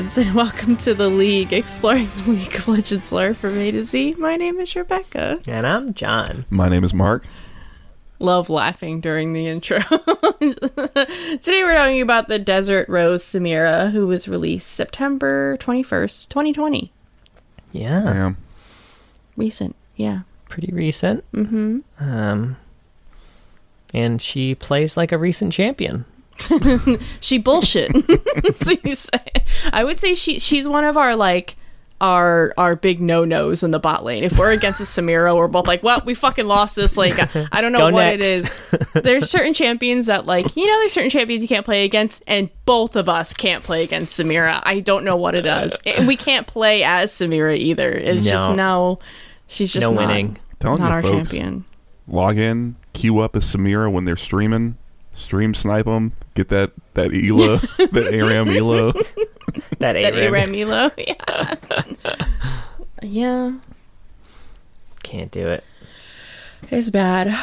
Hello, and welcome to the League, exploring the League of Legends lore from A to Z. My name is Rebecca. And I'm John. My name is Mark. Love laughing during the intro. Today we're talking about the Desert Rose Samira, who was released September 21st, 2020. Yeah, Yeah. Recent, yeah. pretty recent. Mm-hmm. Um, and she plays like a recent champion. She bullshit. So you say. I would say she she's one of our like our our big no nos in the bot lane. If we're against a Samira, we're both like, well, we fucking lost this. Like, I, I don't know Go what it next. is. There's certain champions that like you know there's certain champions you can't play against, and both of us can't play against Samira. I don't know what it is, uh. and we can't play as Samira either. It's just No. no. She's just no not, winning. Telling not you our folks, champion. log in, queue up as Samira when they're streaming, stream snipe them, get that that Elo, that ARAM Elo. That, That ARAM. Aram Elo. Yeah. yeah. Can't do it. It's bad.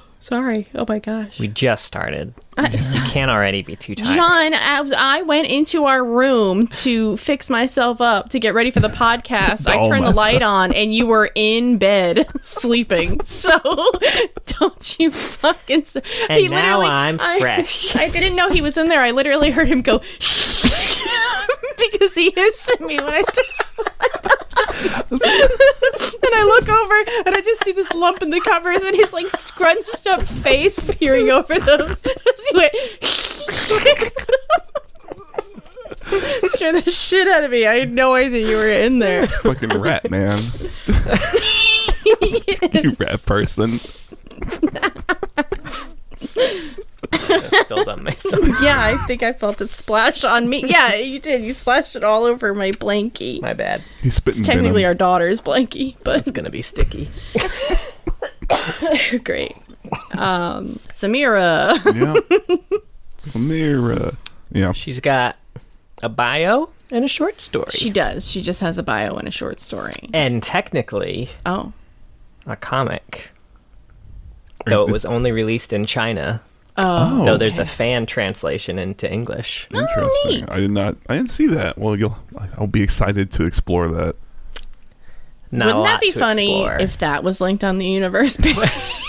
Sorry. Oh my gosh. We just started. I- You can't already be too tired. John, as I went into our room to fix myself up to get ready for the podcast, I turned the light on and you were in bed sleeping. So don't you fucking. s- And now I'm fresh. I didn't know he was in there. I literally heard him go because he hissed at me when I. T- and I look over and I just see this lump in the covers and his like scrunched up face peering over them. As he went. Scared the shit out of me. I had no idea you were in there. Fucking rat man. you rat person. Spilled on myself. Yeah, I think I felt it splash on me. Yeah, you did. You splashed it all over my blankie. My bad. He's spitting It's technically venom. our daughter's blankie, but It's gonna be sticky. great. Um, Samira. yeah. Samira. Yeah. She's got a bio and a short story. She does. She just has a bio and a short story. and technically Oh, a comic. Though it was only released in China. Oh, Though there's a fan translation into English. interesting. neat. I did not. I didn't see that. Well, you'll. I'll be excited to explore that. Not wouldn't that lot be to funny explore. if that was linked on the universe page?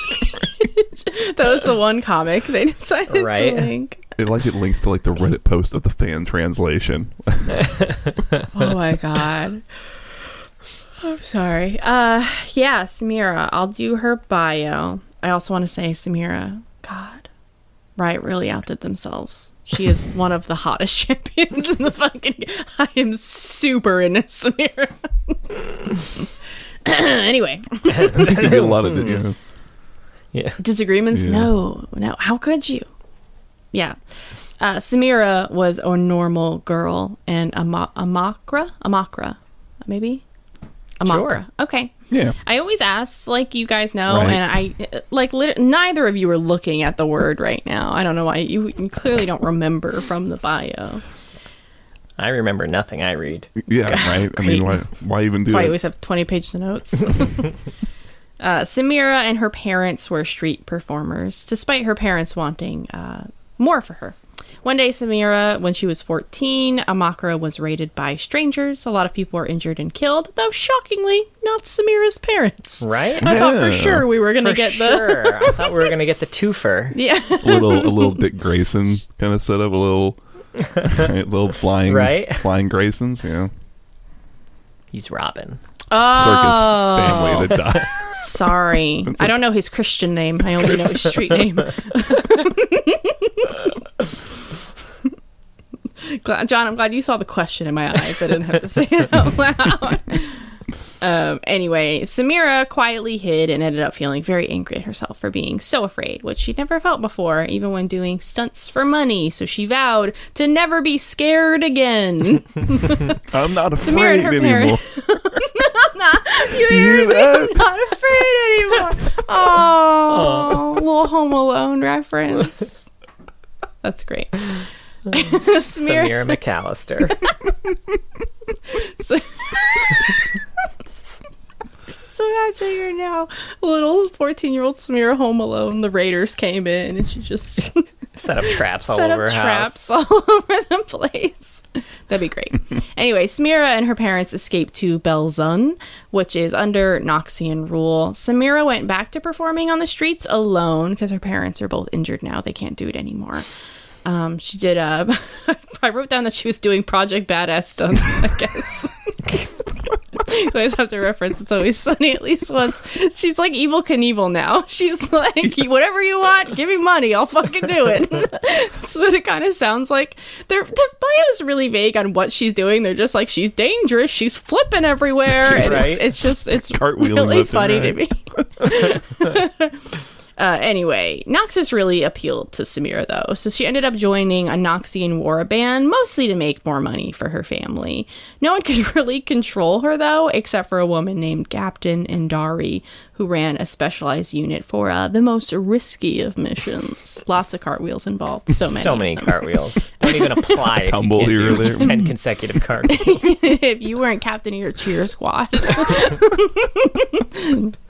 that was the one comic they decided Right. to link. It like it links to like the Reddit post of the fan translation. Oh my god. I'm sorry. Uh yeah, Samira. I'll do her bio. I also want to say Samira, God. Riot really outdid themselves. She is one of the hottest champions in the fucking I am super into Samira. anyway, It could be a lot of. Yeah. Yeah. disagreements? Yeah. No. No. How could you? Yeah. Uh, Samira was a normal girl and a Amakra? Amakra, maybe? Amakra. Sure. Okay. Yeah. I always ask, like you guys know, Right. and I like lit- neither of you are looking at the word right now. I don't know why you, you clearly don't remember from the bio. I remember nothing I read. Yeah. Right. I mean, why? Why even do That's why I always have twenty pages of notes. uh, Samira and her parents were street performers, despite her parents wanting uh, more for her. One day, Samira, when she was 14, Amakra was raided by strangers. A lot of people were injured and killed, though shockingly, not Samira's parents. Right? I thought for sure we were going to For get the. I thought we were gonna get the twofer. Yeah. a little a little Dick Grayson kind of set up, a little right, little flying Right? flying Graysons, yeah. He's Robin. Circus Oh, family that died. Sorry. I don't know his Christian name. I only know his street name. glad, John, I'm glad you saw the question in my eyes. I didn't have to say it out loud. Um, anyway, Samira quietly hid and ended up feeling very angry at herself for being so afraid, which she'd never felt before, even when doing stunts for money. So she vowed to never be scared again. I'm not Samira and afraid her anymore. You hear me? I'm not afraid anymore. Oh, little Home Alone reference. That's great. Samira, Samira McAllister. So- just imagine you're now a little 14 year old Samira home alone. The Raiders came in and she just Set up traps all set over up her traps house. all over the place. That'd be great. anyway, Samira and her parents escaped to Belzhun, which is under Noxian rule. Samira went back to performing on the streets alone because her parents are both injured now. They can't do it anymore. Um, she did. Uh, I wrote down that she was doing Project Badass stunts. I guess. I always have to reference it's always sunny at least once. She's like Evel Knievel now. She's like, whatever you want, give me money, I'll fucking do it. That's what it kind of sounds like. Their the bio is really vague on what she's doing. They're just like she's dangerous, she's flipping everywhere. She's right. It's, it's just it's Cartwheeling really funny right. to me. Uh, anyway, Noxus really appealed to Samira though, so she ended up joining a Noxian war band, mostly to make more money for her family. No one could really control her though, except for a woman named Captain Indari, who ran a specialized unit for uh, the most risky of missions. Lots of cartwheels involved, so many. So many cartwheels. Don't even apply. if you Tumble can't here or do there. Ten consecutive cartwheels. if you weren't captain of your cheer squad.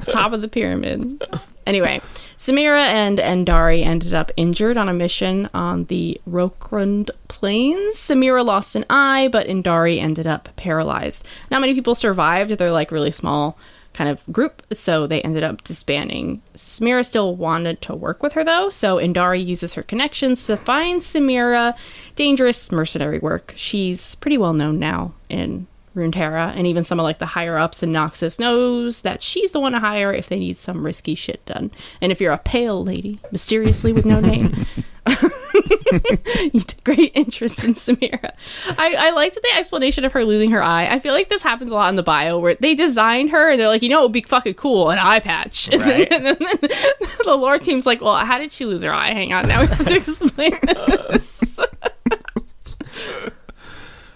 Top of the pyramid. Anyway, Samira and Endari ended up injured on a mission on the Rokrund Plains. Samira lost an eye, but Endari ended up paralyzed. Not many people survived. They're like really small kind of group, so they ended up disbanding. Samira still wanted to work with her though, so Indari uses her connections to find Samira dangerous mercenary work. She's pretty well known now in Runeterra, and even some of like the higher ups in Noxus knows that she's the one to hire if they need some risky shit done. And if you're a pale lady, mysteriously with no name, you took great interest in Samira. I, I liked the explanation of her losing her eye. I feel like this happens a lot in the bio where they designed her and they're like, you know, it would be fucking cool, an eye patch. Right. and then, the lore team's like, well, how did she lose her eye? Hang on, now we have to explain this.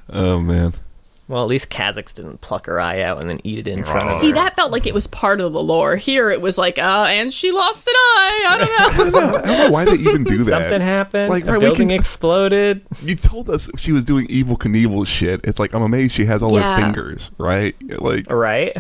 Oh man. Well, at least Kha'Zix didn't pluck her eye out and then eat it in front of her. See, that felt like it was part of the lore. Here it was like, uh, and she lost an eye. I don't know. I don't know why they even do that. Something happened. Like, a right, building can- exploded. You told us she was doing Evel Knievel shit. It's like I'm amazed she has all Yeah. her fingers, right? Like, Right.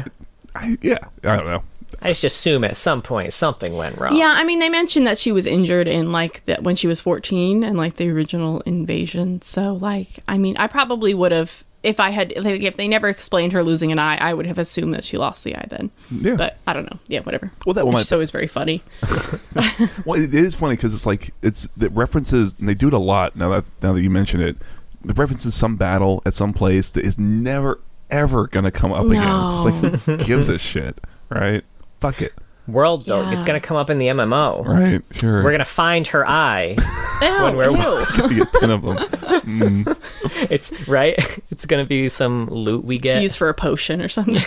I, yeah, I don't know. I just assume at some point something went wrong. Yeah, I mean, they mentioned that she was injured in like that when she was 14 and like the original invasion. So, like, I mean, I probably would have if I had if they never explained her losing an eye, I would have assumed that she lost the eye then. Yeah. But I don't know. Yeah, whatever. Well, that one Which is always very funny. Well, it is funny because it's like it's the references, and they do it a lot. Now that now that you mention it, the references some battle at some place that is never ever gonna come up again. It's just like who gives a shit, right? Fuck it, World though, Yeah. it's gonna come up in the MMO. right? Sure. We're gonna find her eye. Ew, When we're- ew. You get ten of them. Mm. It's right. It's gonna be some loot we It's get. used for a potion or something.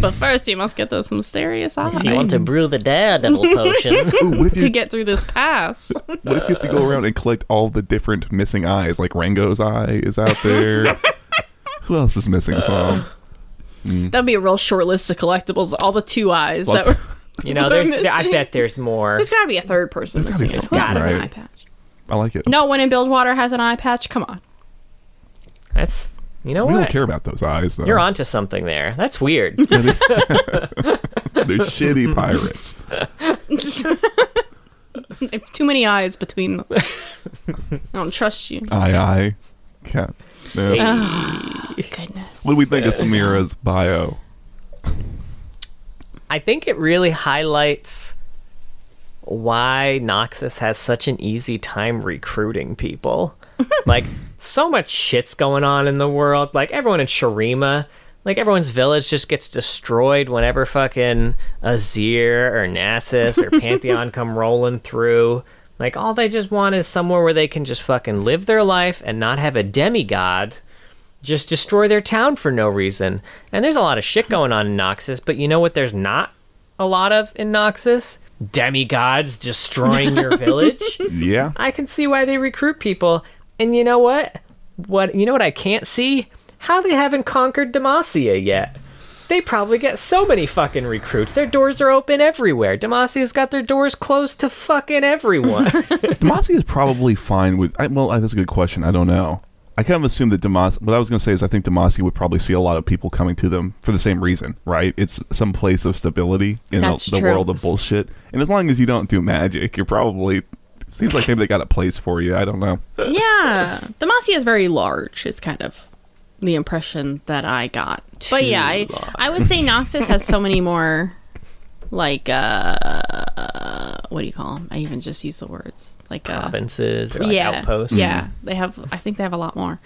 but first, you must get those mysterious eye if you want to brew the daredevil potion, Ooh, what if to get through this pass. what if you have to go around and collect all the different missing eyes? Like Rengar's eye is out there. Who else is missing some? That'd be a real short list of collectibles. All the two eyes Lots- that were. You know, They're there's. I bet there's more. There's got to be a third person There's gotta be missing. There's got to be an eye patch. I like it. No one in Bilgewater has an eye patch. Come on. That's. You know what we don't care about those eyes though. You're onto something there. That's weird. They're shitty pirates. There's too many eyes between them. I don't trust you. I aye. Cat. No. Hey. Oh, goodness. What do we think of Samira's bio? I think it really highlights why Noxus has such an easy time recruiting people. like, so much shit's going on in the world. Like, everyone in Shurima, like, everyone's village just gets destroyed whenever fucking Azir or Nasus or Pantheon come rolling through. Like, all they just want is somewhere where they can just fucking live their life and not have a demigod just destroy their town for no reason. And there's a lot of shit going on in Noxus, but you know what there's not a lot of in Noxus? Demigods destroying your village. Yeah. I can see why they recruit people. And you know what? What you know what I can't see? How they haven't conquered Demacia yet. They probably get so many fucking recruits. Their doors are open everywhere. Demacia's got their doors closed to fucking everyone. Demacia is probably fine with. I, well, that's a good question. I don't know. I kind of assume that Demas. What I was going to say is, I think Demacia would probably see a lot of people coming to them for the same reason, right? It's some place of stability in the, the true. world of bullshit, and as long as you don't do magic, you're probably. Seems like maybe they got a place for you. I don't know. yeah, Demacia is very large. Is kind of the impression that I got. But yeah, I, I would say Noxus has so many more, like uh, what do you call them? I even just use the words like uh, Provinces or like yeah, outposts. Yeah, they have. I think they have a lot more.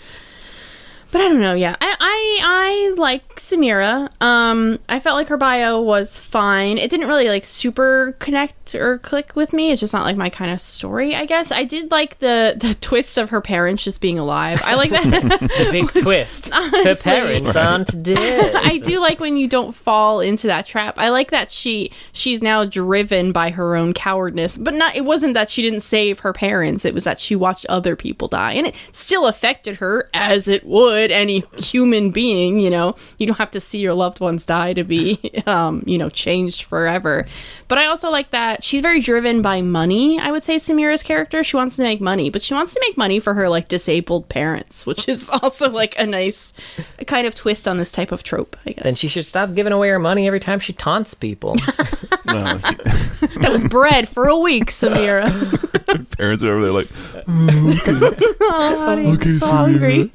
But I don't know. Yeah, I I, I like Samira. Um, I felt like her bio was fine. It didn't really like super connect or click with me. It's just not like my kind of story. I guess I did like the the twist of her parents just being alive. I like that. The big twist. the Honestly. parents aren't dead. I do like when you don't fall into that trap. I like that she she's now driven by her own cowardness, but not it wasn't that she didn't save her parents. It was that she watched other people die and it still affected her as it would any human being, you know. You don't have to see your loved ones die to be um, you know, changed forever. But I also like that she's very driven by money. I would say Samira's character, she wants to make money, but she wants to make money for her like disabled parents, which is also like a nice kind of twist on this type of trope, I guess. then she should stop giving away her money every time she taunts people. Well, that was bread for a week, Samira. parents are over there like, oh, honey, Okay, so Samira. hungry.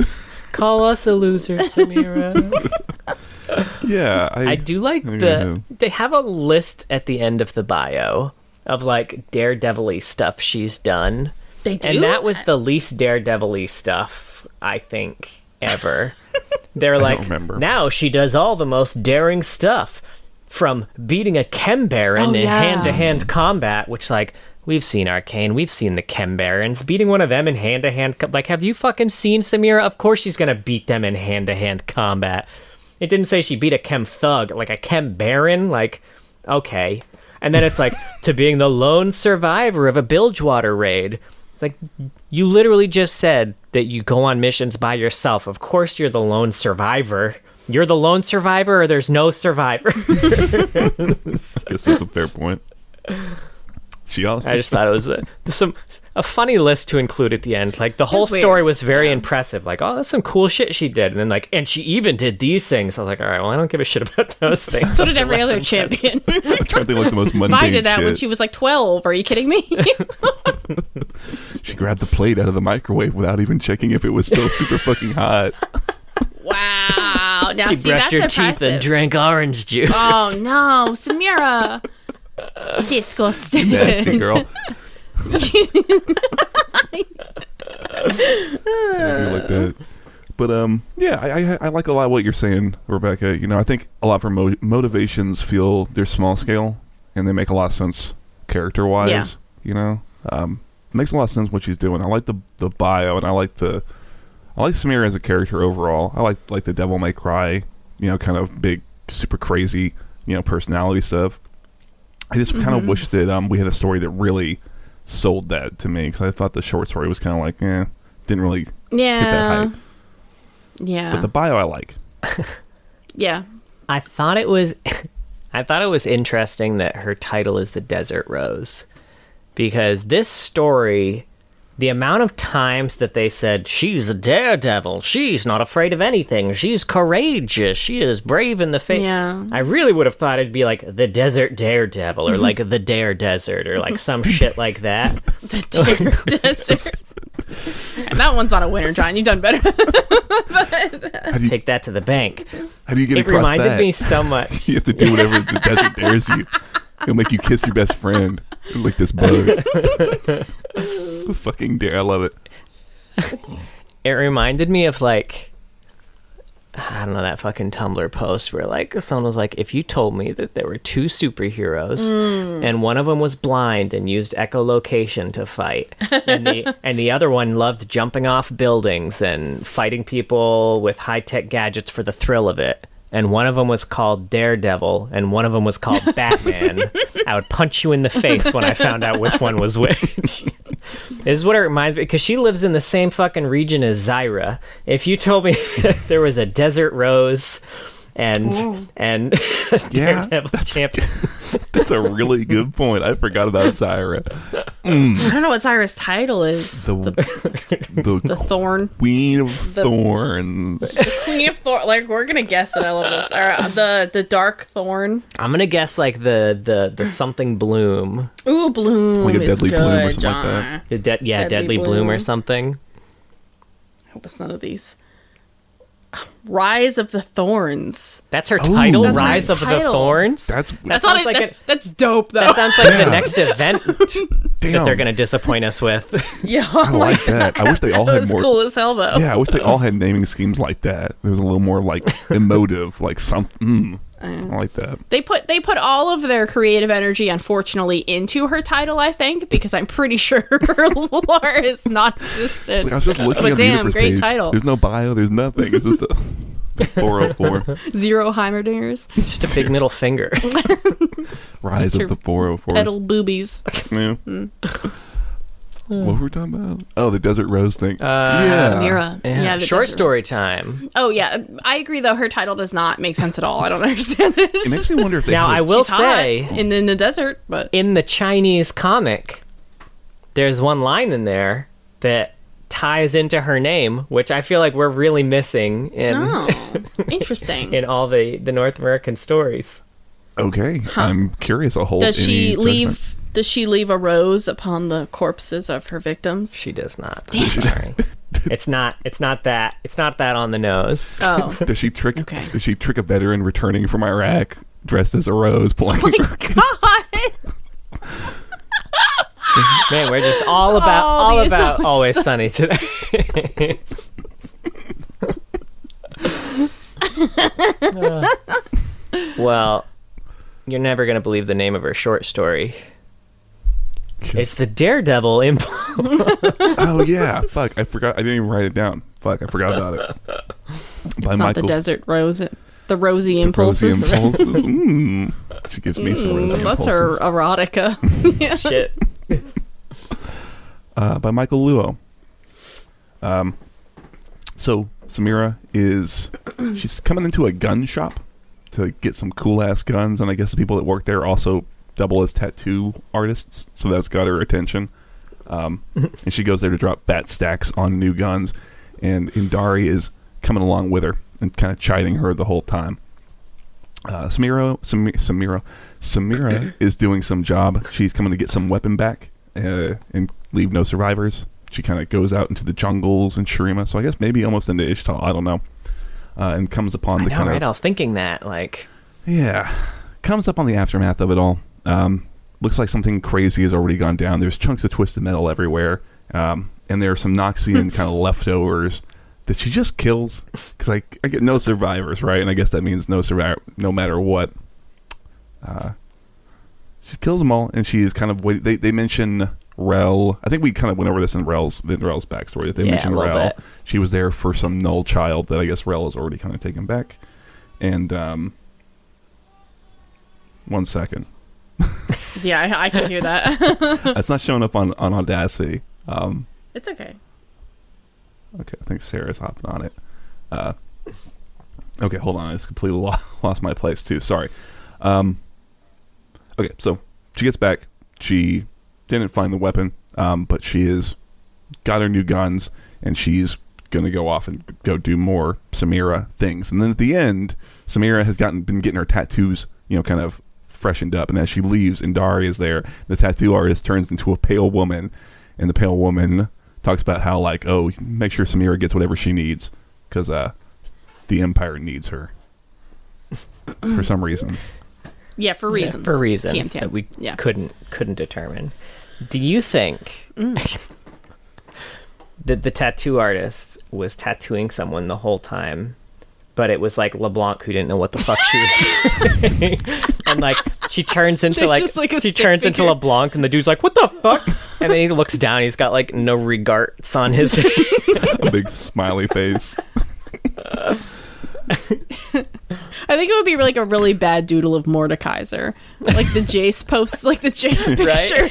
Call us a loser, Samira. yeah, I, I do like I the. know. They have a list at the end of the bio of like daredevil stuff she's done. They do, And that was the least daredevil stuff, I think, ever. They're like, remember. now she does all the most daring stuff. From beating a Chem Baron Oh, in hand to hand combat, which, like, we've seen Arcane, we've seen the Chem Barons. Beating one of them in hand to hand, like, have you fucking seen Samira? Of course she's gonna beat them in hand to hand combat. It didn't say she beat a Chem Thug, like a Chem Baron, like, okay. And then it's like, to being the lone survivor of a Bilgewater raid. It's like, you literally just said that you go on missions by yourself. Of course you're the lone survivor. You're the lone survivor, or there's no survivor. I guess that's a fair point. She all, I just thought it was a, some a funny list to include at the end. Like the whole was story was very impressive. Like, oh, that's some cool shit she did, and then like, and she even did these things. I was like, all right, well, I don't give a shit about those things. So did every other champion. I'm trying to think like the most mundane I did that shit. when she was like 12. Are you kidding me? She grabbed the plate out of the microwave without even checking if it was still super fucking hot. wow. Now, She see, brushed that's her teeth and drank orange juice. Oh, no. Samira. Disgusting. Nasty girl. Like that. But um, yeah, I, I I like a lot of what you're saying, Rebecca. You know, I think a lot of her mo- motivations feel they're small scale and they make a lot of sense character wise. Yeah. You know, um, makes a lot of sense what she's doing. I like the the bio and I like the I like Samira as a character overall. I like like the Devil May Cry, you know, kind of big, super crazy, you know, personality stuff. I just kind of wish that um we had a story that really sold that to me because I thought the short story was kind of like, eh, didn't really hit that Yeah. Yeah. But the bio I like. yeah. I thought it was I thought it was interesting that her title is the Desert Rose because this story the amount of times that they said she's a daredevil, she's not afraid of anything, she's courageous, she is brave in the face. Yeah. I really would have thought it'd be like the Desert Daredevil or like the Dare Desert or like some shit like that. The Dare Desert. And that one's not a winner, John. You've done better. How do you, Take that to the bank. how do you get It across that? It reminded that? me so much. you have to do whatever the desert dares you. It'll make you kiss your best friend. Like this bug. Fucking dare. I love it. it reminded me of like I don't know that fucking Tumblr post where like someone was like, if you told me that there were two superheroes mm. and one of them was blind and used echolocation to fight, and the and the other one loved jumping off buildings and fighting people with high tech gadgets for the thrill of it. And one of them was called Daredevil, and one of them was called Batman. I would punch you in the face when I found out which one was which. This is what it reminds me because she lives in the same fucking region as Zyra. If you told me there was a desert rose and and Yeah, Daredevil champion, That's a really good point. I forgot about Zyra. Mm. I don't know what Zyra's title is. The The, the, the Thorn. Queen of the- Thorns. Queen of Thorn. Like we're gonna guess it. I love this. All right, the the Dark Thorn. I'm gonna guess like the the the something bloom, Ooh, Bloom. Like a is Deadly good, Bloom or something like that. the de- yeah Deadly deadly, bloom. or something. I hope it's none of these. Rise of the Thorns. That's her title, That's her Rise of the title. Thorns. That's That sounds not like that's, it- that's dope though. that sounds like Yeah. the next event that they're gonna disappoint us with. yeah, I like that. I wish they all that had was more. cool as hell though. Yeah, I wish they all had naming schemes like that. It was a little more like emotive, like something. Mm, I like that. They put they put all of their creative energy, unfortunately, into her title. I think because I'm pretty sure her lore is not existed. It's like I was just looking but at the damn, universe great page. title. There's no bio. There's nothing. It's just a 404 Zero Heimerdingers, Just a big middle finger. rise of the 404. pedal boobies. Yeah. Mm. What were we talking about? Oh, the desert rose thing. Uh, yeah. Samira. Yeah, Yeah, the short desert- story time. Oh yeah, I agree. Though her title does not make sense at all. I don't understand it. It makes me wonder if they Now had- I will She's say, in, in the desert, but in the Chinese comic, there's one line in there that ties into her name, which I feel like we're really missing in oh, interesting. in all the the North American stories. Okay, I'm curious. A whole. Does any she judgment. Leave? Does she leave a rose upon the corpses of her victims? She does not. I'm sorry. it's not. It's not that. It's not that on the nose. Oh, Does she trick? Okay. Does she trick a veteran returning from Iraq dressed as a rose playing? Man, we're just all about Oh, all about are always sunny today. Uh, well, you're never gonna believe the name of her short story. It's the Daredevil impulse. oh yeah, fuck! I forgot. I didn't even write it down. Fuck! I forgot about it. it's not the desert rose. The rosy Rosy impulses. impulses. Mm. She gives me some rosy Mm, that's impulses. her erotica. Shit. uh, by Michael Luo. Um, so Samira is she's coming into a gun shop to get some cool ass guns, and I guess the people that work there also double as tattoo artists, so that's got her attention. Um, and she goes there to drop fat stacks on new guns, and Indari is coming along with her and kind of chiding her the whole time. Uh, Samira, Samira, Samira, Samira is doing some job. She's coming to get some weapon back uh, and leave no survivors. She kind of goes out into the jungles in Shurima, so I guess maybe almost into Ixtal. I don't know. Uh, and comes upon I the know, kind right? of I was thinking that. Like, yeah, comes up on the aftermath of it all. Um, looks like something crazy has already gone down. There's chunks of twisted metal everywhere, um, and there are some Noxian kind of leftovers that she just kills because I, I get no survivors, right? And I guess that means no survivor, no matter what. Uh, she kills them all, and she's kind of wait. They they mention Rell. I think we kind of went over this in Rell's in Rell's backstory. That they Yeah, mentioned Rell. bit. She was there for some null child that I guess Rell has already kind of taken back. And um, one second, yeah, I, I can hear that. that's not showing up on on Audacity. Um, it's okay. okay, I think Sarah's hopping on it. Uh, okay, hold on. I just completely lo- lost my place too. Sorry. Um, okay, so she gets back. She didn't find the weapon, um, but she is got her new guns, and she's gonna go off and go do more Samira things. And then at the end, Samira has gotten been getting her tattoos, you know, kind of freshened up. And as she leaves, Indari is there. The tattoo artist turns into a pale woman, and the pale woman talks about how like, oh, make sure Samira gets whatever she needs because uh, the Empire needs her for some reason. Yeah, for reasons. Yeah, reasons. for reasons TM, that we Yeah. couldn't couldn't determine. Do you think that the tattoo artist was tattooing someone the whole time, but it was like LeBlanc who didn't know what the fuck she was doing, and like she turns into like, like she stick turns into. LeBlanc, and the dude's like, "What the fuck?" and then he looks down, he's got like no regards on his. a big smiley face. I think it would be like a really bad doodle of Mordekaiser, like the Jace post, like the Jace Right? picture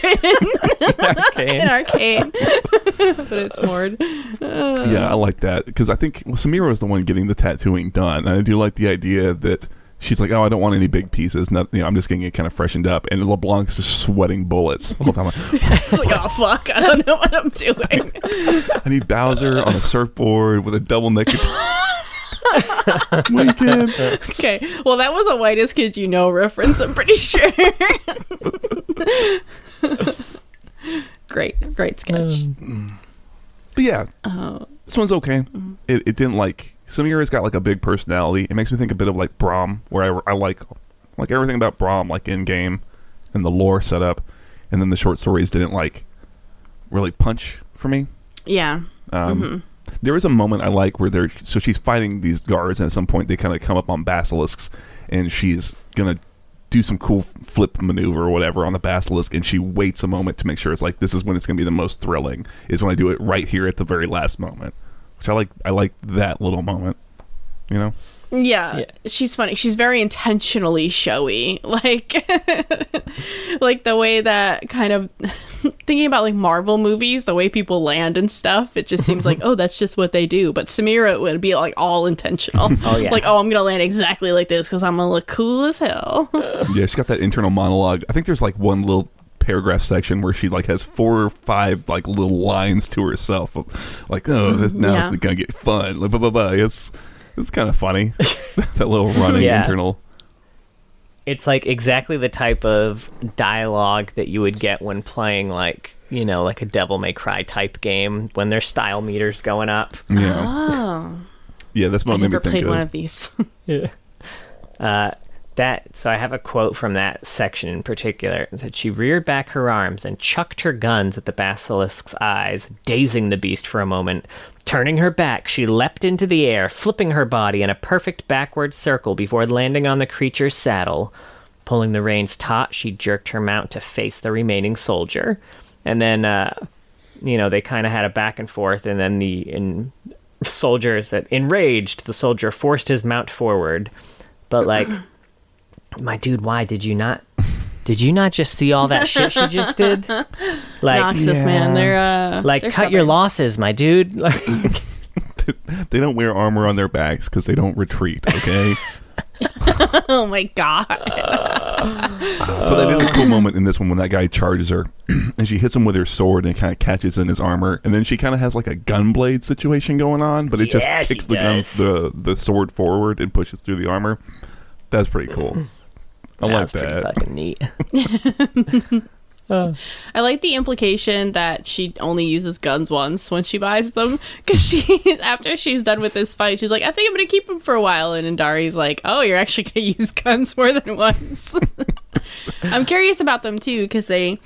okay. in Arcane, but it's Mord. yeah, I like that because I think well, Samira was the one getting the tattooing done, and I do like the idea that she's like, "Oh, I don't want any big pieces. Not, you know, I'm just getting it kind of freshened up." And LeBlanc's just sweating bullets the whole time. Like, like, oh fuck, I don't know what I'm doing. I need Bowser on a surfboard with a double naked weekend. okay, well that was a whitest kid you know reference. I'm pretty sure. great, great sketch. Mm. But yeah, Oh, this one's okay. Mm-hmm. It, it didn't like Samira's got like a big personality. It makes me think a bit of like Braum, where I, I like like everything about Braum, like in game and the lore setup, and then the short stories didn't like really punch for me. yeah. Um, There is a moment I like where they're so she's fighting these guards, and at some point they kind of come up on basilisks, and she's gonna do some cool flip maneuver or whatever on the basilisk, and she waits a moment to make sure it's like this is when it's gonna be the most thrilling. Is when I do it right here at the very last moment, which I like. I like that little moment. You know, Yeah, Yeah. she's funny. She's very intentionally showy. Like like the way that kind of thinking about like Marvel movies, the way people land and stuff, it just seems like, oh, that's just what they do. But Samira would be like all intentional. Oh, yeah. Like, oh, I'm going to land exactly like this cuz I'm going to look cool as hell. yeah, she's got that internal monologue. I think there's like one little paragraph section where she like has four or five like little lines to herself of like oh this now Yeah. it's gonna get fun like blah blah blah it's it's kind of funny that little running Yeah. internal It's like exactly the type of dialogue that you would get when playing like you know like a Devil May Cry type game when their style meters going up. yeah Oh. yeah that's I what made me never think played of one of these. Yeah. Uh, that so I have a quote from that section in particular. It said she reared back her arms and chucked her guns at the basilisk's eyes, dazing the beast for a moment. Turning her back, she leapt into the air, flipping her body in a perfect backward circle before landing on the creature's saddle. Pulling the reins taut, she jerked her mount to face the remaining soldier. And then, uh, you know, they kind of had a back and forth, and then the in soldier said, enraged, the soldier forced his mount forward. But like, my dude, why did you not? Did you not just see all that shit she just did? Like, Noxus, man. They're uh like they're cut your losses, my dude. Like, they don't wear armor on their backs because they don't retreat okay Oh my god. so that is a cool moment in this one when that guy charges her and she hits him with her sword and it kind of catches in his armor and then she kind of has like a gunblade situation going on but it just Yeah, she kicks the gun the the sword forward and pushes through the armor that's pretty cool I like that's pretty that. fucking neat. Uh. I like the implication that she only uses guns once when she buys them because she after she's done with this fight, she's like, I think I'm gonna keep them for a while, and Indari's like, Oh, you're actually gonna use guns more than once. I'm curious about them too because they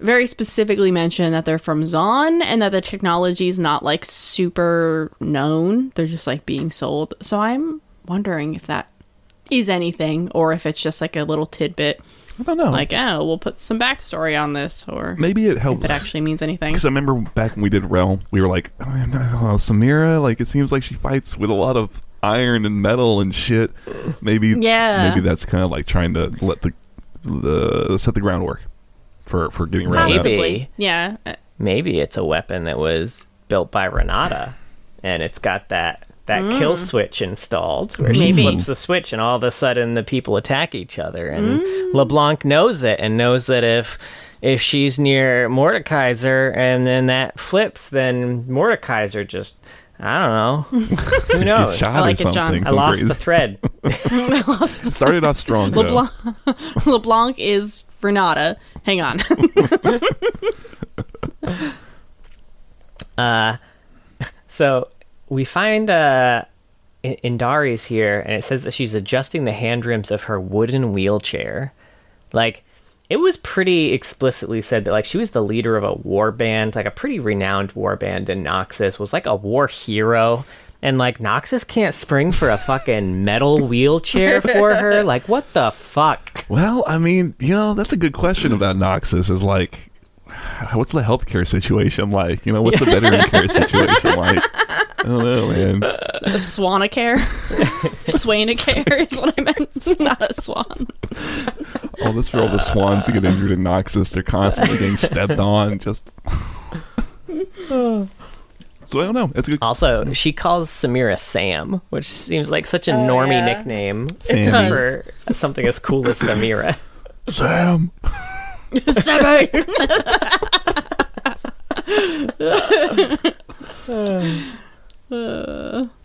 very specifically mention that they're from Zaun and that the technology is not like super known. They're just like being sold. So I'm wondering if that is anything or if it's just like a little tidbit I don't know. like oh we'll put some backstory on this or Maybe it if helps. it actually means anything Because I remember back when we did Rell, we were like, oh, no, Samira, like it seems like she fights with a lot of iron and metal and shit. Maybe, Yeah. maybe that's kind of like trying to let the the set the groundwork for for getting around that. Maybe. possibly yeah Maybe it's a weapon that was built by Renata, and it's got that that kill switch installed where she flips the switch, and all of a sudden the people attack each other. And LeBlanc knows it and knows that if if she's near Mordekaiser and then that flips, then Mordekaiser just I don't know. Who knows? I like it, John. I lost crazy- the thread. It started off strong. LeBlanc, LeBlanc is Renata hang on Uh, so we find uh, Indari's here, and it says that she's adjusting the hand rims of her wooden wheelchair. Like, it was pretty explicitly said that like she was the leader of a war band, like a pretty renowned war band, and Noxus was like a war hero. And like Noxus can't spring for a fucking metal wheelchair for her. Like, what the fuck? Well, I mean, you know, that's a good question about Noxus. Is like, what's the healthcare situation like? You know, what's the veteran care situation like? I don't know, man. Swanacare Swanacare is what I meant not a swan All this for all the swans who get injured in Noxus. They're constantly getting stepped on. Just So I don't know. It's good. Also, she calls Samira Sam, which seems like such a oh, normie yeah. nickname Sammy. does. for something as cool as Samira. Sam.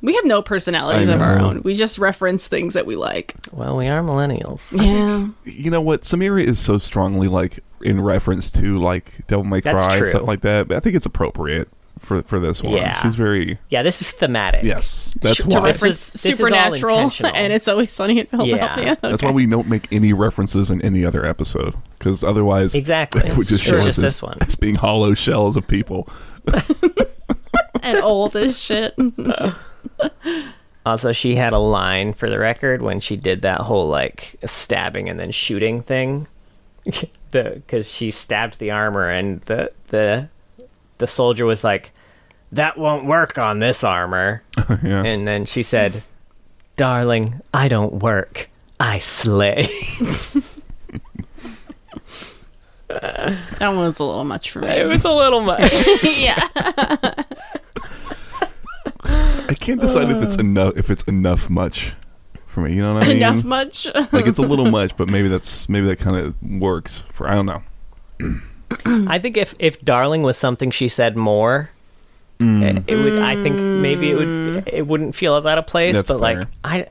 we have no personalities of our own. We just reference things that we like. Well, we are millennials. Yeah. You know what? Samira is so strongly like in reference to like Devil May That's Cry true. stuff like that. But I think it's appropriate for for this one. Yeah. She's very Yeah, this is thematic. yes. That's to why. reference This was- is all supernatural, and it's always sunny in Philadelphia. Yeah. That's why we don't make any references in any other episode because otherwise Exactly. it would just It's show just us this as, one. as being hollow shells of people. And old as shit. Also, she had a line for the record when she did that whole like stabbing and then shooting thing. the because she stabbed the armor and the the the soldier was like, "That won't work on this armor." yeah. And then she said, "Darling, I don't work. I slay." That one was a little much for me. it was a little much. yeah. I can't decide if it's uh. enough if it's enough much for me. You know what I mean? Enough much. like it's a little much, but maybe that's maybe that kind of works for I don't know. I think if if darling was something she said more, mm. it, it would. I think maybe it would. Mm. It wouldn't feel as out of place. That's but like. I,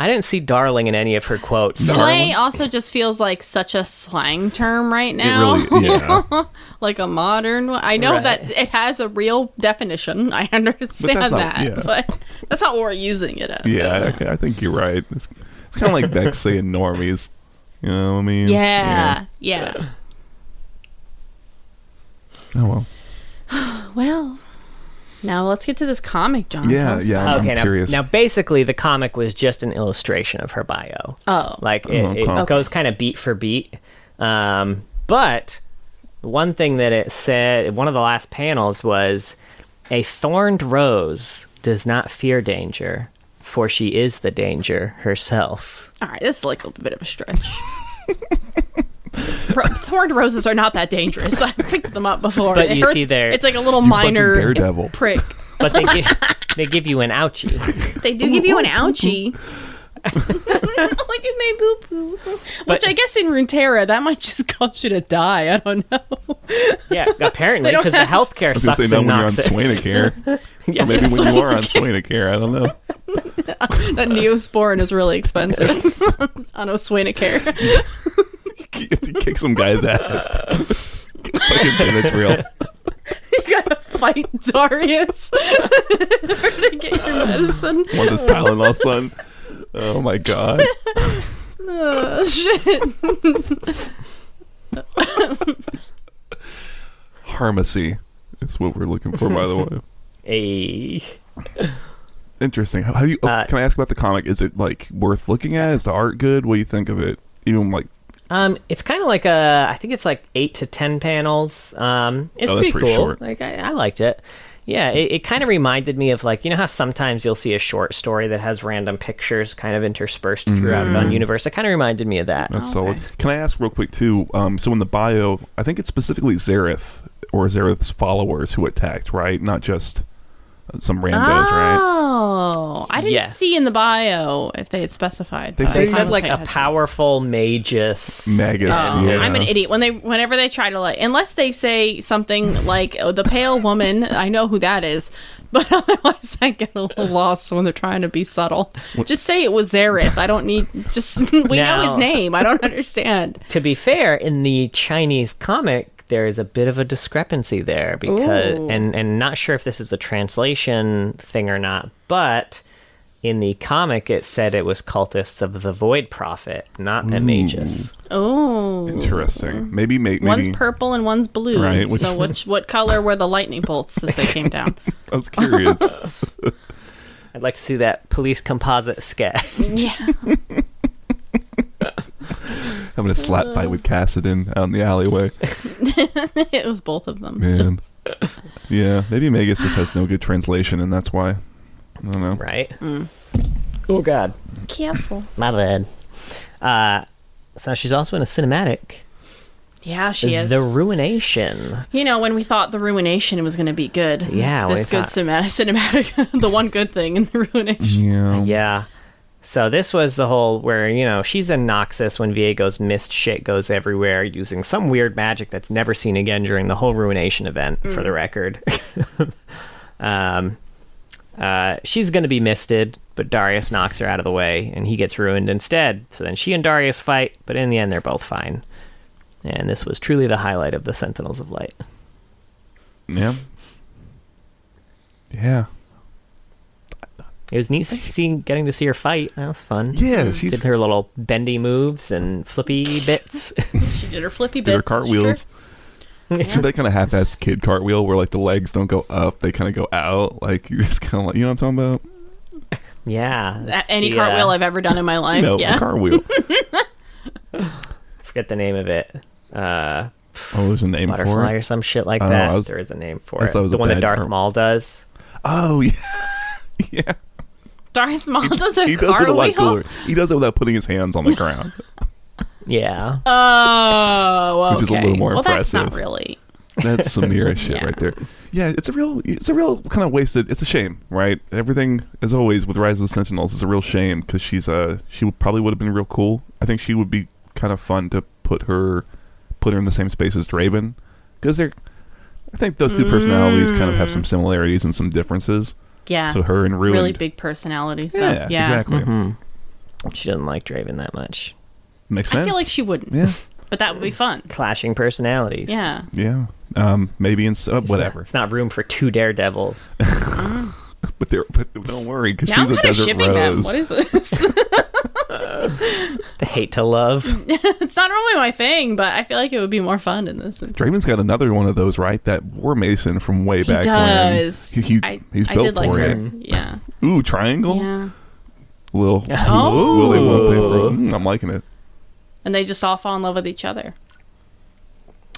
I didn't see darling in any of her quotes. No. Slay also just feels like such a slang term right now. It really yeah. like a modern one. I know Right. that it has a real definition. I understand not- that, yeah. but that's not what we're using it as. yeah, okay, I think you're right. It's, it's kind of like Bex saying normies. You know what I mean? Yeah, yeah. Oh well. Well, now let's get to this comic, John. Yeah, Tell us yeah. about I'm okay, now, curious. now basically the comic was just an illustration of her bio. Oh, Like it, Oh, it okay. goes kind of beat for beat. Um, but one thing that it said, one of the last panels was, "A thorned rose does not fear danger, for she is the danger herself." all right. This is like a bit of a stretch. Ro- Thorned roses are not that dangerous. I picked them up before. But you hurts- see there- it's like a little minor daredevil. prick. But they give, they give you an ouchie. They do give you an ouchie. Look at my boo boo. Which I guess in Runeterra, that might just cause you to die. I don't know. Yeah, apparently They don't because the have- healthcare I was gonna sucks say no when you're on Noxus. Swanacare. Yeah. or maybe when you are on Swanacare. I don't know. that Neosporin is really expensive on Oswanacare. You have to kick some guy's ass. Fucking Benadryl. you gotta fight Darius in order to get your medicine. Want this Tylenol, son? Oh my god. Oh, shit. Harmacy is what we're looking for, by the way. A Interesting. How, how do you? oh, Uh, can I ask about the comic? Is it like worth looking at? Is the art good? What do you think of it? Even like, Um, it's kind of like a. I think it's like eight to ten panels. Um, it's Oh, pretty, pretty cool. short. Like I, I liked it. Yeah, it, it kind of reminded me of like you know how sometimes you'll see a short story that has random pictures kind of interspersed throughout it on Universe. It kind of reminded me of that. that's Okay. solid. Can I ask real quick too? Um, so in the bio, I think it's specifically Xerath or Xerath's followers who attacked, right? Not just some randos, right? Oh, I didn't Yes. see in the bio if they had specified. They They said like a attention. powerful magus. Magus, Oh, yeah. I'm an idiot. When they, whenever they try to like, unless they say something like oh, the pale woman, I know who that is. But otherwise, I get a little lost when they're trying to be subtle. Just say it was Xerath. I don't need. Just we know his name. I don't understand. To be fair, in the Chinese comic, there is a bit of a discrepancy there because, Ooh. and and not sure if this is a translation thing or not, but in the comic it said it was cultists of the Void Prophet, not hmm. a magus. Oh, Interesting. Maybe make one's purple and one's blue. Right, which- so which what color were the lightning bolts as they came down? I was curious. I'd like to see that police composite sketch. yeah. Having a slap fight with Kassadin out in the alleyway. it was both of them. Man. yeah, maybe Magus just has no good translation, and that's why. I don't know. right? Oh God, Careful. my bad. Uh, so she's also in a cinematic. Yeah, she is. The Ruination. you know, when we thought the ruination was going to be good. Yeah, This good thought- cinematic, cinematic the one good thing in the ruination. Yeah. Yeah. So this was the whole where, you know, she's in Noxus when Viego's mist shit goes everywhere using some weird magic that's never seen again during the whole Ruination event, for the record. um, uh, she's going to be misted, but Darius knocks her out of the way and he gets ruined instead. So then she and Darius fight, but in the end, they're both fine. And this was truly the highlight of the Sentinels of Light. Yeah. Yeah. It was neat seeing, getting to see her fight. That was fun. Yeah, she Did her little bendy moves and flippy bits. She did her flippy did bits. her cartwheels. Sure. So that kind of half-assed kid cartwheel where like the legs don't go up, they kind of go out. Like you just kind of like you know what I'm talking about? Yeah. A- Any the, cartwheel uh, I've ever done in my life. no, yeah. cartwheel. forget the name of it. Uh, Oh, there's a name for butterfly it. or some shit like Oh, that. Was- there is a name for it. was The one that Darth term. Maul does. Oh yeah, yeah. Darth Maul does a He does it a lot cartwheel. cooler. He does it without putting his hands on the ground. Yeah. Oh, okay. Which is a little more well, that's not impressive. really. That's some Mira shit Yeah. right there. Yeah, it's a real, it's a real kind of wasted. It's a shame, right? Everything, as always, with Rise of the Sentinels is a real shame because she's uh she probably would have been real cool. I think she would be kind of fun to put her put her in the same space as Draven because they're. I think those two personalities kind of have some similarities and some differences. Yeah. So her and Ruined, really big personalities. though. yeah, yeah. exactly, hmm She doesn't like Draven that much. makes sense. I feel like she wouldn't, yeah, but that would be fun. Clashing personalities. Yeah. yeah. Um, maybe in uh, whatever, Not, it's not room for two daredevils. but they're but don't worry because Now I'm she's a kind of desert shipping them. What is this? the hate to love. it's not normally my thing, but I feel like it would be more fun in this. Draven's got another one of those, right? That War Mason from way He back does. when. He, he- I, he's I built did like for her. it. Yeah. Ooh, triangle. Yeah. Little. Oh. Will they? Won't they? For, mm, I'm liking it. And they just all fall in love with each other.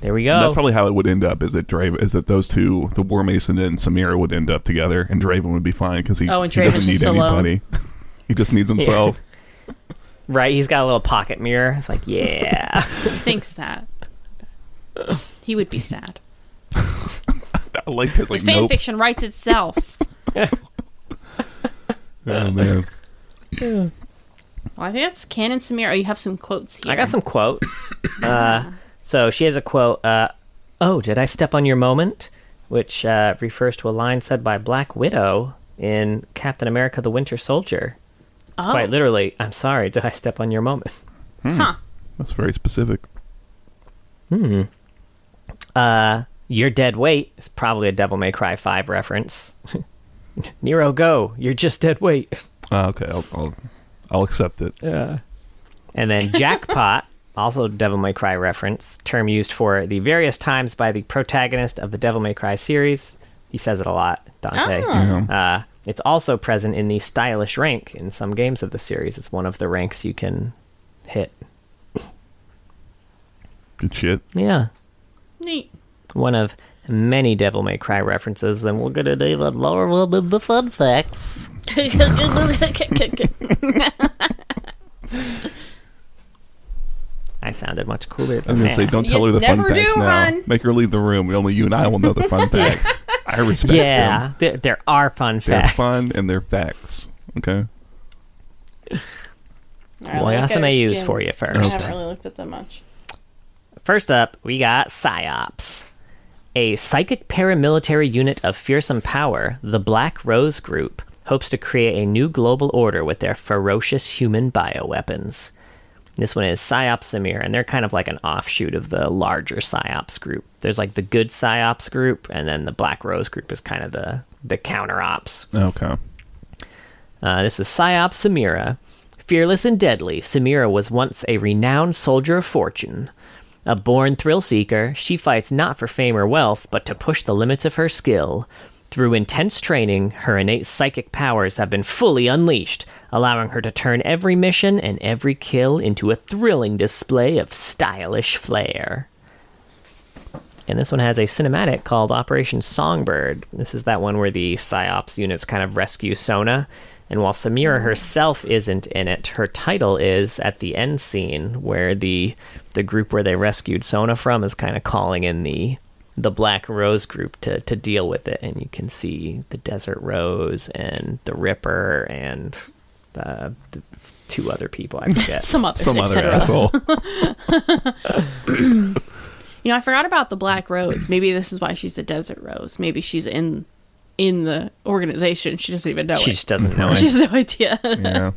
There we And go. That's probably how it would end up. Is that Draven? Is that those two, the War Mason and Samira, would end up together, and Draven would be fine because he, Oh, he doesn't need anybody. he just needs himself. right? He's got a little pocket mirror. It's like, yeah. He thinks that. He would be sad. I like this. Like His fan nope. fiction writes itself. Oh man. Well, I think that's canon Samira. Oh, you have some quotes here. I got some quotes. Uh, so she has a quote. Uh, oh, did I step on your moment? Which uh, refers to a line said by Black Widow in Captain America: The Winter Soldier. Oh, Quite literally, I'm sorry. Did I step on your moment? huh. That's very specific. Hmm. Uh, your dead weight is probably a Devil May Cry 5 reference. Nero, go! You're just dead weight. Uh, okay, I'll, I'll I'll accept it. Yeah. And then jackpot, also Devil May Cry reference, term used for the various times by the protagonist of the Devil May Cry series. He says it a lot, Dante. Yeah. Uh, it's also present in the stylish rank in some games of the series. It's one of the ranks you can hit. Good shit. Yeah, Neat. one of many Devil May Cry references, and we're gonna do even more with the fun facts. I sounded much cooler I'm gonna say, don't tell You her the fun never facts do, now. hon. Make her leave the room. Only you and I will know the fun facts. I respect Yeah, them. there, there are fun facts. They're facts. fun and they're facts. Okay. Well, I got some AUs for you I first. haven't really looked at them much. First up, we got PSYOPs. A psychic paramilitary unit of fearsome power, the Black Rose Group hopes to create a new global order with their ferocious human bioweapons. This one is PSYOPs Samir, and they're kind of like an offshoot of the larger PSYOPs group. There's like the good PSYOPs group, and then the Black Rose group is kind of the, the counter ops. Okay. Uh, this is Psyop Samira. Fearless and deadly, Samira was once a renowned soldier of fortune. A born thrill seeker, she fights not for fame or wealth, but to push the limits of her skill. Through intense training, her innate psychic powers have been fully unleashed, allowing her to turn every mission and every kill into a thrilling display of stylish flair. And this one has a cinematic called Operation Songbird. This is that one where the PSYOPs units kind of rescue Sona, And while Samira herself isn't in it, her title is at the end scene where the the group where they rescued Sona from is kind of calling in the the Black Rose group to to deal with it, and you can see the Desert Rose and the Ripper and uh, the two other people. I forget. Some others, Some other asshole. You know, I forgot about the Black Rose. Maybe this is why she's the Desert Rose. Maybe she's in in the organization. She doesn't even know she it. just doesn't know She it. has no idea. yeah.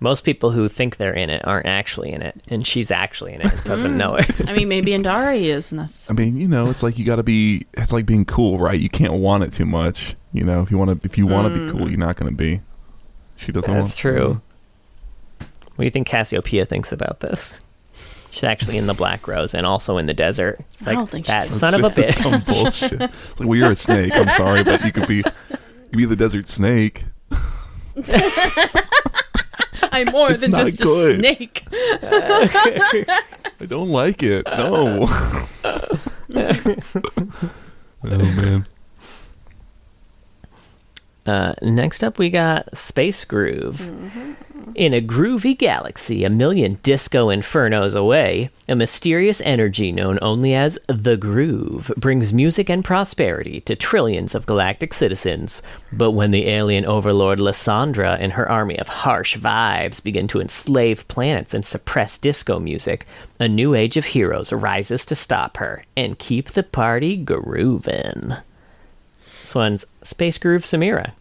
Most people who think they're in it aren't actually in it, and she's actually in it and doesn't know it. Mm. I mean, maybe Andari is, and that's I mean, you know, it's like you got to be. It's like being cool, right? You can't want it too much. You know, if you want to, if you want to be cool, mm. you're not going to be. She doesn't. Want to. That's want, true. What do you think Cassiopeia thinks about this? She's actually in the Black Rose and also in the desert. It's I like, don't think she that does. son of a bitch. Some bullshit. It's like, well, you're a snake. I'm sorry, but you could be, you could be the desert snake. I'm more It's than just good. a snake. I don't like it. No. oh man. Uh, next up, we got Space Groove. In a groovy galaxy a million disco infernos away, a mysterious energy known only as the Groove brings music and prosperity to trillions of galactic citizens. But when the alien overlord Lysandra and her army of harsh vibes begin to enslave planets and suppress disco music, a new age of heroes arises to stop her and keep the party groovin'. This one's Space Groove Samira.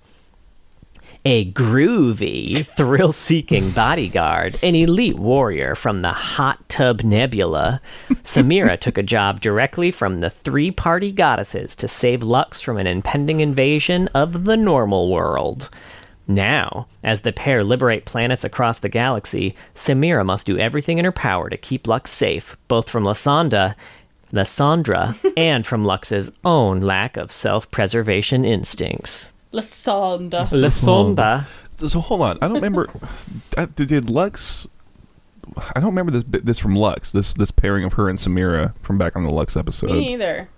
A groovy, thrill seeking bodyguard, an elite warrior from the Hot Tub Nebula, Samira took a job directly from the three party goddesses to save Lux from an impending invasion of the normal world. Now, as the pair liberate planets across the galaxy, Samira must do everything in her power to keep Lux safe, both from Lysandra, Lysandra and from Lux's own lack of self preservation instincts. Lasonda. Lysandra. So hold on. I don't remember. Did, did Lux? I don't remember this bit- this from Lux. This this pairing of her and Samira from back on the Lux episode. Me neither.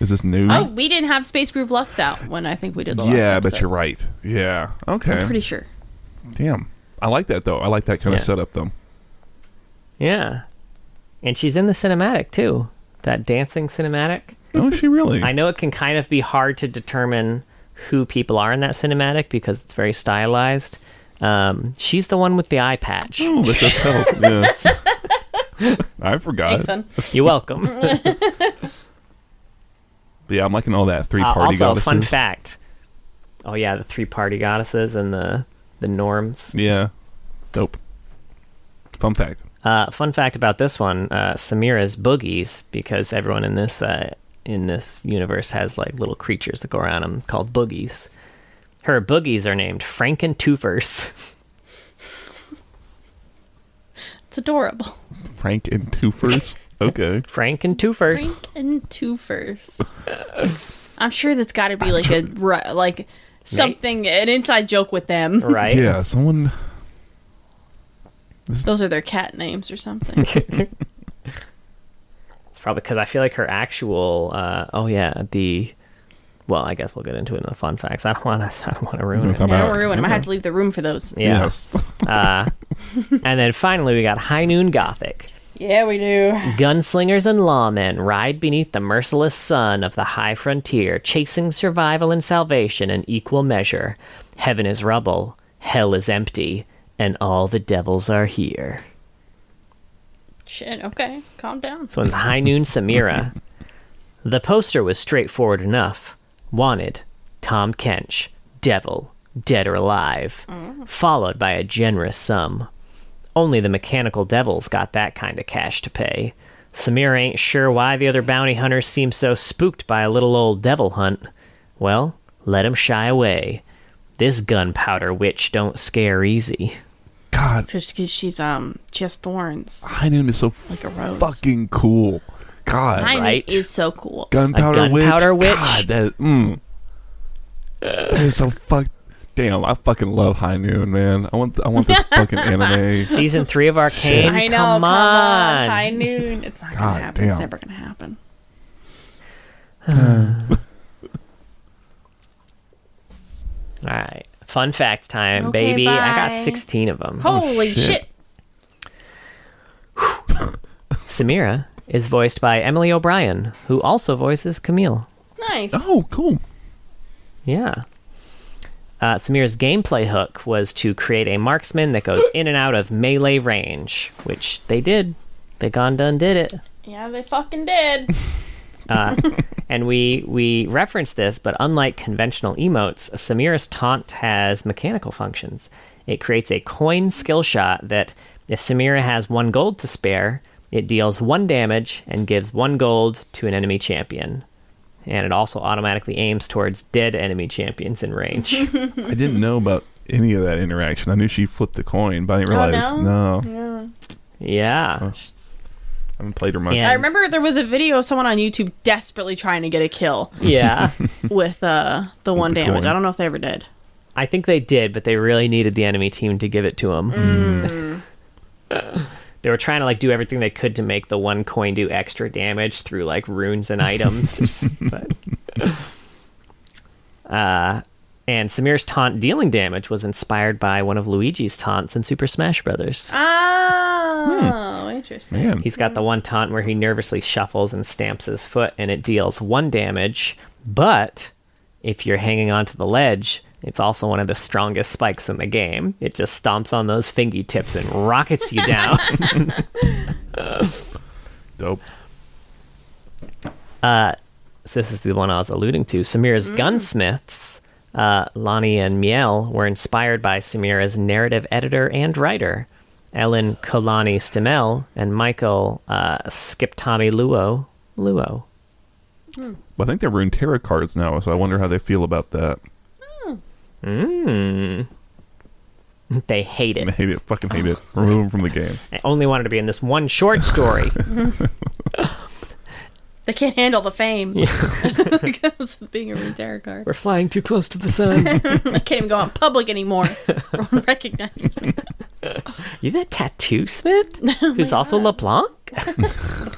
Is this new? Oh, we didn't have Space Groove Lux out when I think we did the yeah, I bet you're right. Yeah. Okay. I'm pretty sure. Damn. I like that though. I like that kind Yeah. of setup though. Yeah. And she's in the cinematic too. That dancing cinematic. Oh, is she really? I know it can kind of be hard to determine who people are in that cinematic because it's very stylized. Um, she's the one with the eye patch. Oh, that does help. Yeah. I forgot. Thanks, son. You're welcome. But yeah, I'm liking all that three Uh, party also, goddesses. fun fact. Oh yeah, the three party goddesses and the the norms. Yeah. Dope. Fun fact. Uh, fun fact about this one: uh, Samira's boogies, because everyone in this uh, in this universe has like little creatures that go around them called boogies. Her boogies are named Franken-Toofers. It's adorable. Frank and Toofers. Okay. Franken-Toofers. Frank and Twofers. I'm sure that's got to be like a like something an inside joke with them. Right? Yeah, someone. Those are their cat names or something. It's probably because I feel like her actual. Uh, oh yeah, the. Well, I guess we'll get into it in the fun facts. I don't want to. I don't want to ruin it. Talk Don't about- ruin. I might have to leave the room for those. Yeah. Yes. Uh, and then finally, we got High Noon Gothic. Yeah, we do. Gunslingers and lawmen ride beneath the merciless sun of the high frontier, chasing survival and salvation in equal measure. Heaven is rubble, hell is empty, and all the devils are here. Shit. Okay, calm down. This one's High Noon Samira. The poster was straightforward enough. Wanted, Tahm Kench, Devil, Dead or Alive, oh. followed by a generous sum. Only the mechanical devils got that kind of cash to pay. Samira ain't sure why the other bounty hunters seem so spooked by a little old devil hunt. Well, let 'em shy away. This gunpowder witch don't scare easy. God, It's because she's um she has thorns High Noon is so like a rose. fucking cool. God. Mine right. is so cool. Gunpowder, A gunpowder witch. witch? God, that, mm. that is so fuck. Damn, I fucking love High Noon, man. I want, I want this fucking anime. Season three of Arcane. I know. Come, on. High noon. It's not God gonna happen. It's never gonna happen. All right. Fun fact time, Okay, baby. I got 16 of them. Holy shit. shit. Samira is voiced by Emily O'Brien, who also voices Camille. Nice. Oh, cool. Yeah. Uh, Samira's gameplay hook was to create a marksman that goes in and out of melee range, which they did. They gone done did it. Yeah, they fucking did. Uh, and we we reference this, but unlike conventional emotes, Samira's taunt has mechanical functions. It creates a coin skill shot that, if Samira has one gold to spare, it deals one damage and gives one gold to an enemy champion. And it also automatically aims towards dead enemy champions in range. I didn't know about any of that interaction. I knew she flipped the coin, but I didn't Oh, realize. no? no, yeah. I haven't played her much. Yeah. I remember there was a video of someone on YouTube desperately trying to get a kill Yeah. with uh, the one the damage. coin. I don't know if they ever did. I think they did, but they really needed the enemy team to give it to them. they were trying to like do everything they could to make the one coin do extra damage through like runes and items. but, uh, and Samir's taunt dealing damage was inspired by one of Luigi's taunts in Super Smash Brothers. Oh, hmm. interesting. Man, He's got the one taunt where he nervously shuffles and stamps his foot, and it deals one damage. But if you're hanging onto the ledge, it's also one of the strongest spikes in the game. It just stomps on those fingy tips and rockets you down. dope. Uh, so this is the one I was alluding to. Samira's mm. gunsmiths, uh, Lonnie and Miel, were inspired by Samira's narrative editor and writer, Ellen Kalani Stemel and Michael uh, Skiptami Luo. Luo. But I think they're rune tarot cards now, so I wonder how they feel about that. Mm. They hate it. hate it. Fucking hate it. Remove them from the game. I only wanted to be in this one short story. They can't handle the fame because of being a rune tarot card. We're flying too close to the sun. I can't even go out in public anymore. No one recognizes me. you that tattoo smith? Who's also LeBlanc?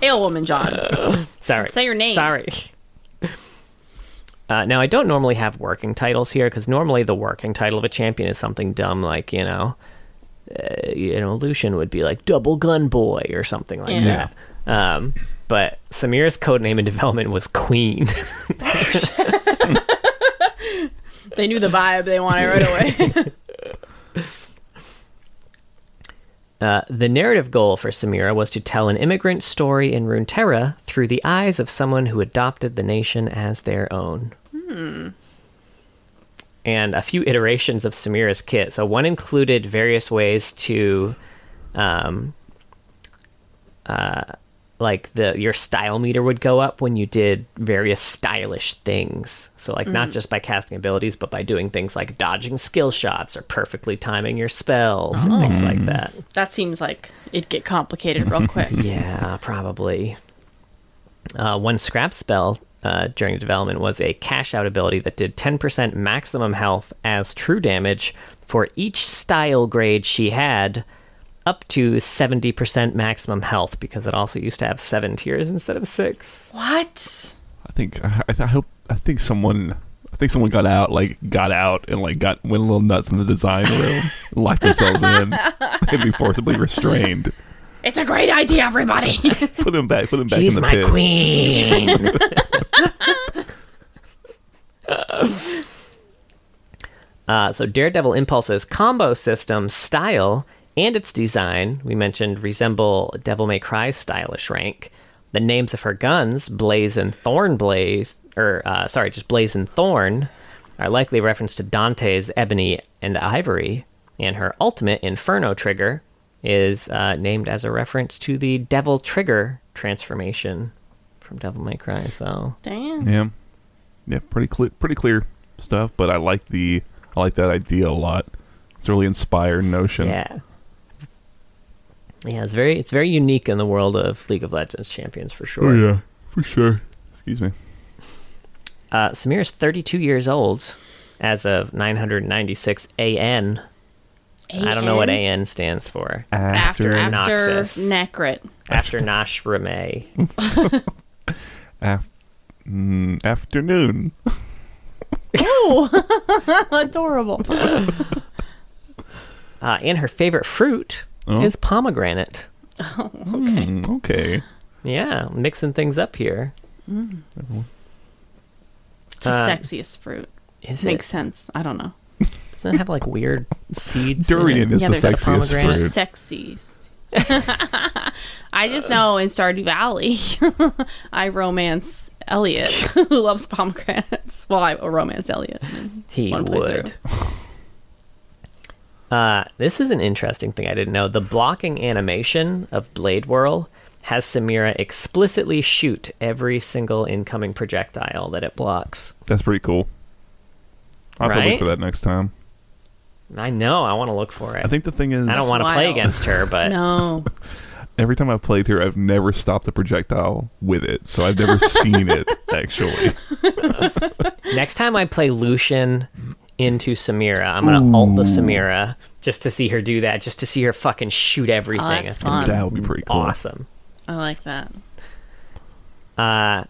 Pale woman, John. Sorry. Say your name. Sorry. Uh, now, I don't normally have working titles here because normally the working title of a champion is something dumb like, you know, uh, you know, Lucian would be like Double Gun Boy or something like Yeah. that. Um, but Samira's code name in development was Queen. They knew the vibe. They wanted right away. Uh, the narrative goal for Samira was to tell an immigrant story in Runeterra through the eyes of someone who adopted the nation as their own. And a few iterations of Samira's kit. So one included various ways to, um, uh, like the your style meter would go up when you did various stylish things. So like not just by casting abilities, but by doing things like dodging skill shots or perfectly timing your spells and things like that. that seems like it'd get complicated real quick. Yeah, probably. Uh, one scrap spell uh, during development was a cash out ability that did 10% maximum health as true damage for each style grade she had, up to 70% maximum health because it also used to have seven tiers instead of six. What? I think I, I hope I think someone I think someone got out like got out and like got went a little nuts in the design room, locked themselves in, they'd be forcibly restrained. It's a great idea, everybody. Put them back. Put them back She's in the my pit. queen. uh, so Daredevil Impulse's combo system style and its design, we mentioned, resemble Devil May Cry's stylish rank. The names of her guns, Blaze and Thorn Blaze, or uh, sorry, just Blaze and Thorn, are likely a reference to Dante's Ebony and Ivory, and her ultimate Inferno trigger is uh, named as a reference to the Devil Trigger transformation from Devil May Cry. So Damn. Yeah, yeah, pretty clear, pretty clear stuff. But I like the I like that idea a lot. It's a really inspired notion. yeah, yeah, it's very it's very unique in the world of League of Legends champions for sure. Oh yeah, for sure. Excuse me. Uh, Samira's 32 years old as of 996 AN. I don't know what AN stands for. After after Noxus. Necrit. After Nashramae. af- mm, afternoon. Oh, adorable. Uh, and her favorite fruit Oh. is pomegranate. Okay. Mm, okay. Yeah, mixing things up here. It's the Uh, sexiest fruit. Is Makes it? sense. I don't know. Doesn't it have like weird seeds? in Durian it? is Yeah, the sexiest pomegranate. fruit. Sexy. I just know in Stardew Valley, I romance Elliot, who loves pomegranates. Well, I romance Elliot. He would. Playthrough. Uh, this is an interesting thing I didn't know. The blocking animation of Blade Whirl has Samira explicitly shoot every single incoming projectile that it blocks. That's pretty cool. I'll have to look for that next time. I know. I want to look for it. I think the thing is, I don't want to play against her, but No. every time I've played here, I've never stopped the projectile with it, so I've never seen it actually. next time I play Lucian into Samira, I'm gonna ult the Samira just to see her do that, just to see her fucking shoot everything. Oh, that's fun. That would be pretty cool. awesome. I like that. Uh,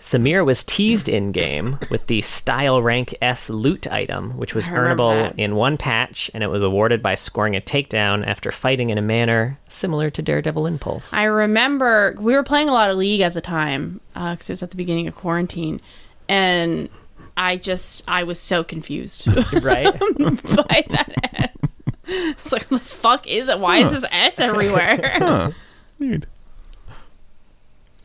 Samira was teased in game with the Style Rank S loot item, which was earnable that. in one patch, and it was awarded by scoring a takedown after fighting in a manner similar to Daredevil Impulse. I remember we were playing a lot of League at the time because it was at the beginning of quarantine, and I just I was so confused right? by that S. It's like, the fuck is it? Why is this S everywhere? Huh. Weird.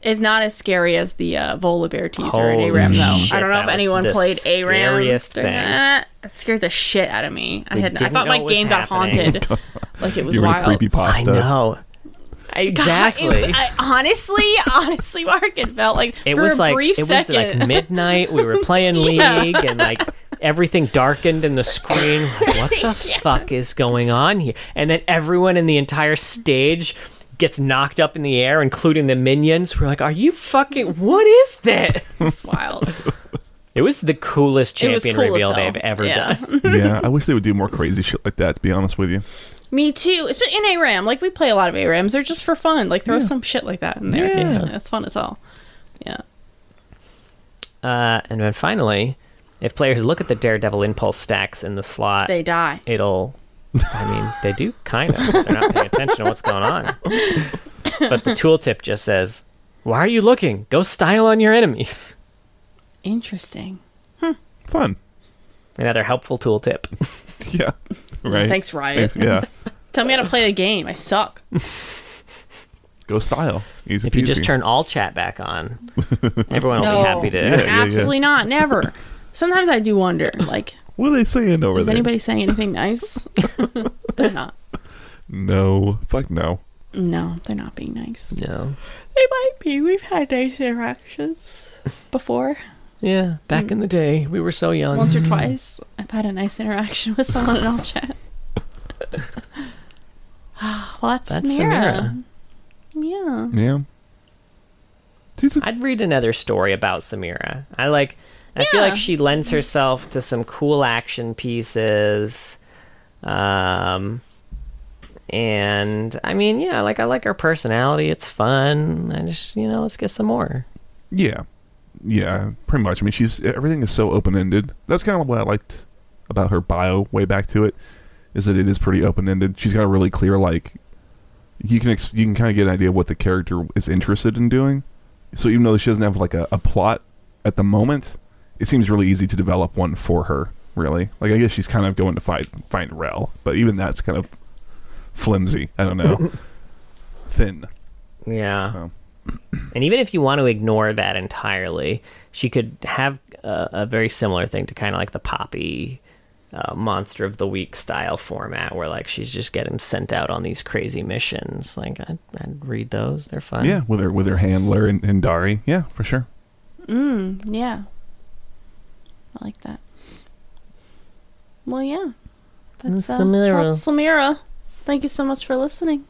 It's not as scary as the uh, Volibear teaser in Holy ARAM, though. shit, I don't know that if was anyone the played ARAM. scariest thing. That scared the shit out of me. I We had I didn't thought know my it was game got happening. haunted. like it was You're wild. creepy I pasta. know. God, Exactly. it- I, honestly, honestly, Mark, it felt like it for was a like brief it second. was like midnight. We were playing Yeah. League, and like everything darkened in the screen. Like, what the Yeah. fuck is going on here? And then everyone in the entire stage gets knocked up in the air, including the minions. We're like, "Are you fucking? What is that?" It's wild. It was the coolest champion cool reveal they've ever Yeah. done. yeah, I wish they would do more crazy shit like that. To be honest with you, Me too. It's been in ARAM. Like we play a lot of ARAMs. They're just for fun. Like throw some shit like that in there Yeah. occasionally. That's fun as hell. Yeah. Uh, and then finally, if players look at the Daredevil Impulse stacks in the slot, They die. it'll I mean, they do kind of. They're not paying attention to what's going on. But the tooltip just says, "Why are you looking? Go style on your enemies." Interesting. fun. Another helpful tooltip. Yeah, right. Thanks, Riot. Thanks, Yeah, Tell me how to play the game. I suck. go style. Easy If you just turn all chat back on, everyone will No. be happy to. Yeah, yeah. Absolutely not. Never. Sometimes I do wonder, like, What are they saying over is there? anybody saying anything nice? they're not. No, fuck no. No, they're not being nice. No. They might be. We've had nice interactions before. Yeah, back in the day, we were so young. Once or twice, I've had a nice interaction with someone in all chat. well, that's, That's Mira. Samira. Yeah. Yeah. She's a- I'd read another story about Samira. I like. I feel like she lends herself to some cool action pieces. Um, and I mean, yeah, like I like her personality. It's fun. I just, you know, let's get some more. yeah, yeah, pretty much. I mean, she's everything is so open ended. That's kind of what I liked about her bio. Way back to it, is that it is pretty open ended. She's got a really clear like. You can ex- you can kind of get an idea of what the character is interested in doing. So even though she doesn't have like a, a plot at the moment, it seems really easy to develop one for her. Really, like I guess she's kind of going to fight find Rell, but even that's kind of flimsy. I don't know, thin. Yeah. So. And even if you want to ignore that entirely, she could have a, a very similar thing to kind of like the Poppy uh, Monster of the Week style format, where like she's just getting sent out on these crazy missions. Like I'd, I'd read those; they're fun. Yeah, with her with her handler and, and Dari. Yeah, for sure. Mm, yeah. I like that. Well, yeah. That's, uh, Samira. that's Samira. Thank you so much for listening.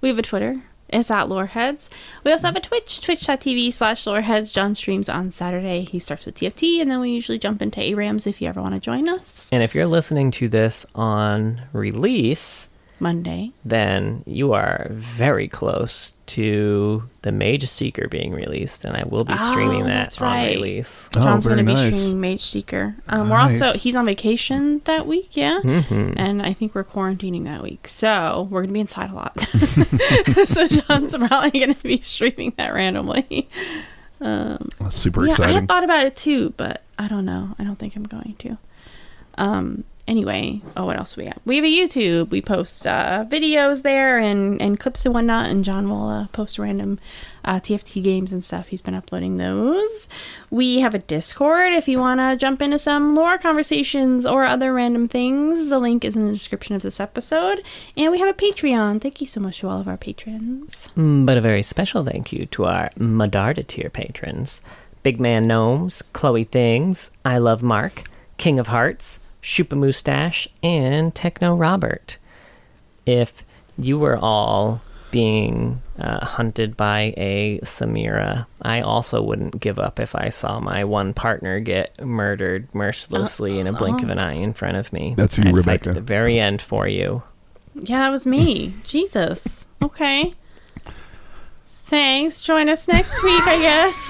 We have a Twitter. It's at Loreheads. We also have a Twitch, twitch.tv slash Loreheads. John streams on Saturday. He starts with TFT, and then we usually jump into ARAMs if you ever want to join us. And if you're listening to this on release, Monday. then you are very close to the Mageseeker being released, and I will be streaming Oh, that that's on right. release. Oh, John's going to be nice. streaming Mageseeker. Um, We're also he's on vacation that week, yeah, hmm and I think we're quarantining that week, so we're going to be inside a lot. so John's probably going to be streaming that randomly. Um, That's super yeah, I had thought about it too, but I don't know. I don't think I'm going to. Um. Anyway, oh, what else we have? We have a YouTube. We post uh, videos there and and clips and whatnot. And John will uh, post random uh, TFT games and stuff. He's been uploading those. We have a Discord if you want to jump into some lore conversations or other random things. The link is in the description of this episode. And we have a Patreon. Thank you so much to all of our patrons. Mm, But a very special thank you to our Medarda tier patrons Big Man Gnomes, Chloe Things, I Love Mark, King of Hearts, Shupa Moustache, and Techno Robert. If you were all being uh, hunted by a Samira, I also wouldn't give up if I saw my one partner get murdered mercilessly in a blink of an eye in front of me. That's you, I'd fight Rebecca. to the very end for you. Yeah, that was me. Jesus. Okay. Thanks. Join us next week, I guess.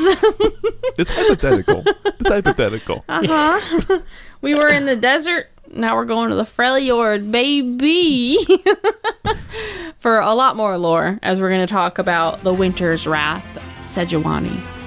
It's hypothetical. it's hypothetical. Uh huh. we were in the desert. Now we're going to the Freljord, baby. For a lot more lore, as we're going to talk about the Winter's Wrath, Sejuani.